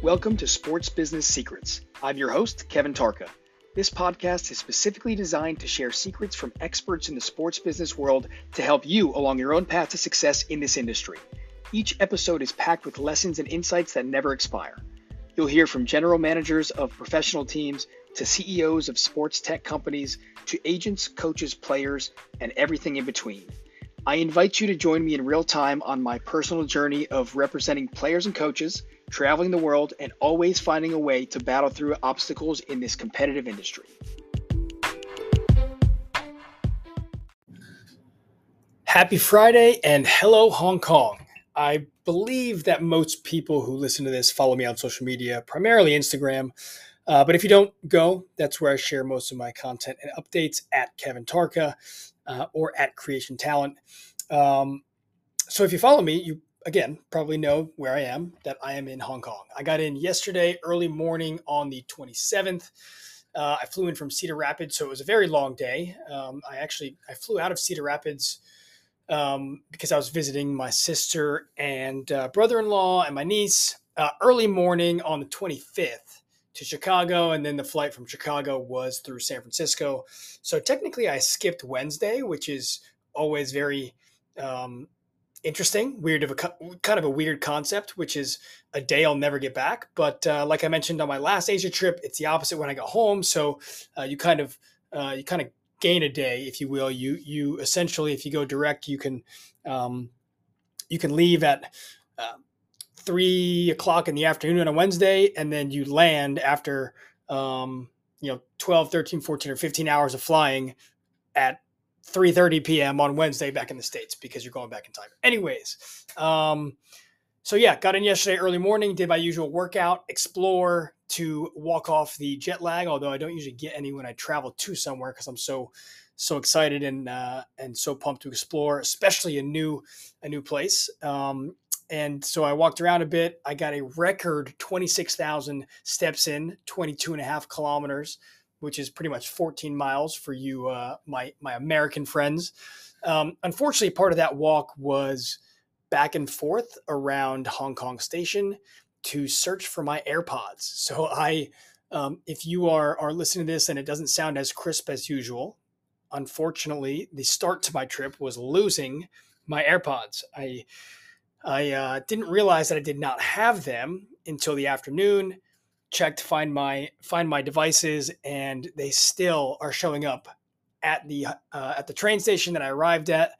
Welcome to Sports Business Secrets. I'm your host, Kevin Tarka. This podcast is specifically designed to share secrets from experts in the sports business world to help you along your own path to success in this industry. Each episode is packed with lessons and insights that never expire. You'll hear from general managers of professional teams to CEOs of sports tech companies to agents, coaches, players, and everything in between. I invite you to join me in real time on my personal journey of representing players and coaches, traveling the world, and always finding a way to battle through obstacles in this competitive industry. Happy Friday and hello, Hong Kong. I believe that most people who listen to this follow me on social media, primarily Instagram. Uh, but if you don't go, that's where I share most of my content and updates at Kevin Tarka uh, or at Creation Talent. Um, so if you follow me, you again probably know where I am, that I am in Hong Kong. I got in yesterday early morning on the 27th. Uh, I flew in from Cedar Rapids, so it was a very long day. Um, I actually I flew out of Cedar Rapids um, because I was visiting my sister and uh, brother in law and my niece uh, early morning on the 25th to Chicago. And then the flight from Chicago was through San Francisco. So technically, I skipped Wednesday, which is always very um, interesting, weird of a kind of a weird concept, which is a day I'll never get back. But uh, like I mentioned on my last Asia trip, it's the opposite when I got home. So uh, you kind of uh, you kind of gain a day, if you will. You you essentially, if you go direct, you can um, you can leave at uh, three o'clock in the afternoon on a Wednesday, and then you land after um, you know 12, 13, 14, or 15 hours of flying at 3:30 p.m. on Wednesday back in the states because you're going back in time. Anyways, um, so yeah, got in yesterday early morning, did my usual workout, explore to walk off the jet lag. Although I don't usually get any when I travel to somewhere because I'm so so excited and uh, and so pumped to explore, especially a new a new place. Um, and so I walked around a bit. I got a record 26,000 steps in, 22 and a half kilometers, which is pretty much 14 miles for you, uh, my my American friends. Um, unfortunately, part of that walk was back and forth around Hong Kong Station to search for my AirPods. So I, um, if you are are listening to this and it doesn't sound as crisp as usual, unfortunately, the start to my trip was losing my AirPods. I I uh, didn't realize that I did not have them until the afternoon. Checked find my find my devices, and they still are showing up at the uh, at the train station that I arrived at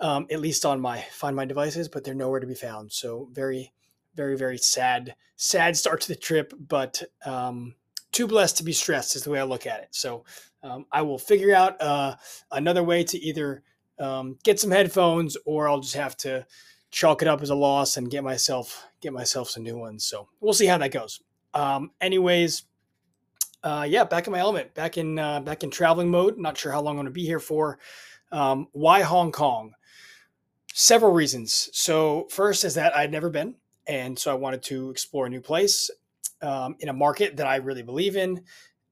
um, at least on my find my devices, but they're nowhere to be found. So very, very, very sad, sad start to the trip, but um, too blessed to be stressed is the way I look at it. So um, I will figure out uh, another way to either um, get some headphones or I'll just have to chalk it up as a loss and get myself get myself some new ones. So we'll see how that goes. Um, anyways, uh, yeah, back in my element, back in uh, back in traveling mode. Not sure how long I'm going to be here for. Um, why Hong Kong? Several reasons. So, first is that I'd never been. And so I wanted to explore a new place um, in a market that I really believe in.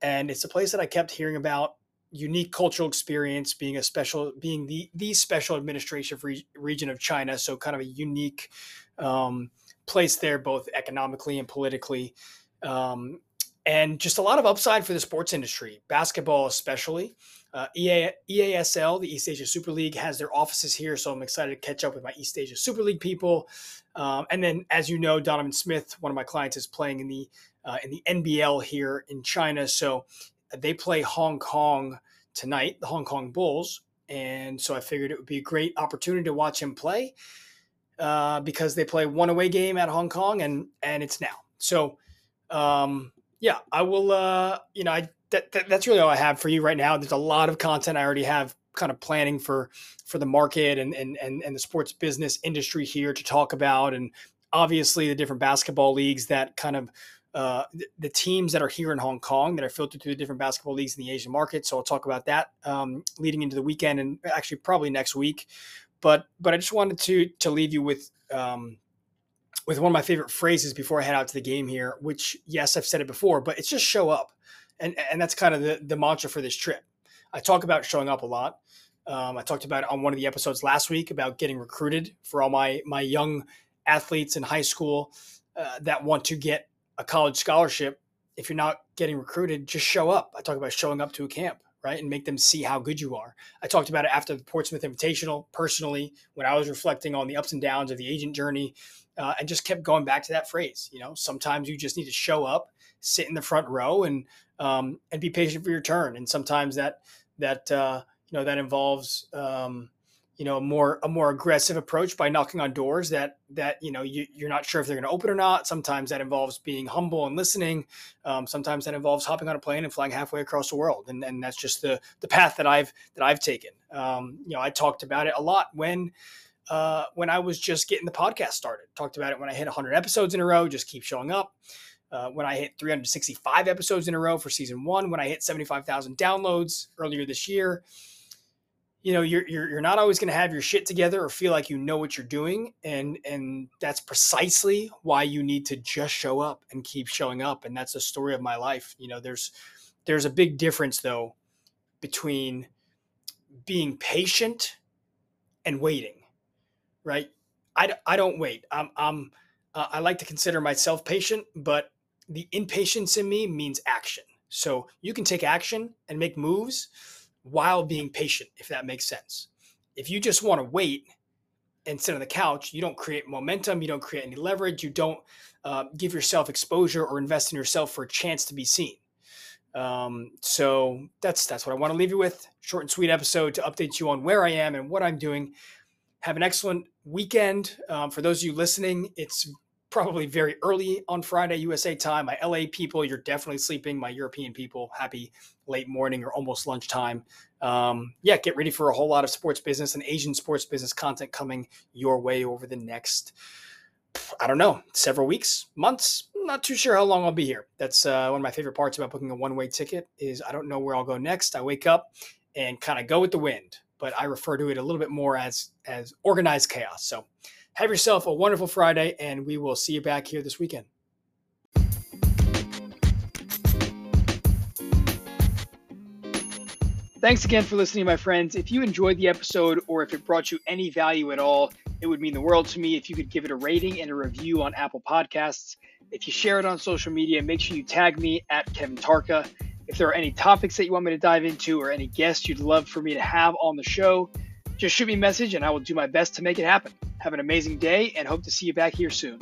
And it's a place that I kept hearing about unique cultural experience being a special being the the special administrative re- region of china so kind of a unique um, place there both economically and politically um, and just a lot of upside for the sports industry basketball especially uh, EA, EASL, the East Asia Super League, has their offices here, so I'm excited to catch up with my East Asia Super League people. Um, and then, as you know, Donovan Smith, one of my clients, is playing in the uh, in the NBL here in China. So they play Hong Kong tonight, the Hong Kong Bulls, and so I figured it would be a great opportunity to watch him play uh, because they play one away game at Hong Kong, and and it's now. So um, yeah, I will. Uh, you know, I that, that, that's really all I have for you right now. There's a lot of content I already have kind of planning for for the market and and and, and the sports business industry here to talk about, and obviously the different basketball leagues that kind of uh, the, teams that are here in Hong Kong that are filtered through the different basketball leagues in the Asian market. So I'll talk about that um, leading into the weekend and actually probably next week. But but I just wanted to to leave you with. Um, with one of my favorite phrases before I head out to the game here, which yes, I've said it before, but it's just show up and and that's kind of the the mantra for this trip. I talk about showing up a lot. Um, I talked about it on one of the episodes last week about getting recruited for all my my young athletes in high school uh, that want to get a college scholarship, if you're not getting recruited, just show up. I talk about showing up to a camp, right? And make them see how good you are. I talked about it after the Portsmouth Invitational personally when I was reflecting on the ups and downs of the agent journey uh, and just kept going back to that phrase. You know, sometimes you just need to show up, sit in the front row and, um, and be patient for your turn. And sometimes that, that, uh, you know, that involves, um, you know, a more a more aggressive approach by knocking on doors that that you know you, you're not sure if they're going to open or not. Sometimes that involves being humble and listening. Um, sometimes that involves hopping on a plane and flying halfway across the world, and, and that's just the the path that I've that I've taken. Um, you know, I talked about it a lot when uh, when I was just getting the podcast started. Talked about it when I hit 100 episodes in a row. Just keep showing up. Uh, when I hit 365 episodes in a row for season one. When I hit 75,000 downloads earlier this year you know you're you're, you're not always going to have your shit together or feel like you know what you're doing and and that's precisely why you need to just show up and keep showing up and that's the story of my life you know there's there's a big difference though between being patient and waiting right? I, I don't wait. I'm i'm uh, i like to consider myself patient but the impatience in me means action. So you can take action and make moves while being patient, if that makes sense. If you just want to wait and sit on the couch, you don't create momentum, you don't create any leverage, you don't uh, give yourself exposure or invest in yourself for a chance to be seen. Um, so that's that's what I want to leave you with. Short and sweet episode to update you on where I am and what I'm doing. Have an excellent weekend. Um, for those of you listening, it's probably very early on Friday, USA time. My LA people, you're definitely sleeping. My European people, happy late morning or almost lunchtime. Um, yeah, get ready for a whole lot of sports business and Asian sports business content coming your way over the next, I don't know, several weeks, months. not too sure how long I'll be here. That's uh, one of my favorite parts about booking a one-way ticket is I don't know where I'll go next. I wake up and kind of go with the wind, but I refer to it a little bit more as as organized chaos. So have yourself a wonderful Friday, and we will see you back here this weekend. Thanks again for listening, my friends. If you enjoyed the episode or if it brought you any value at all, it would mean the world to me if you could give it a rating and a review on Apple Podcasts. If you share it on social media, make sure you tag me at Kevin Tarka. If there are any topics that you want me to dive into or any guests you'd love for me to have on the show, just shoot me a message and I will do my best to make it happen. Have an amazing day and hope to see you back here soon.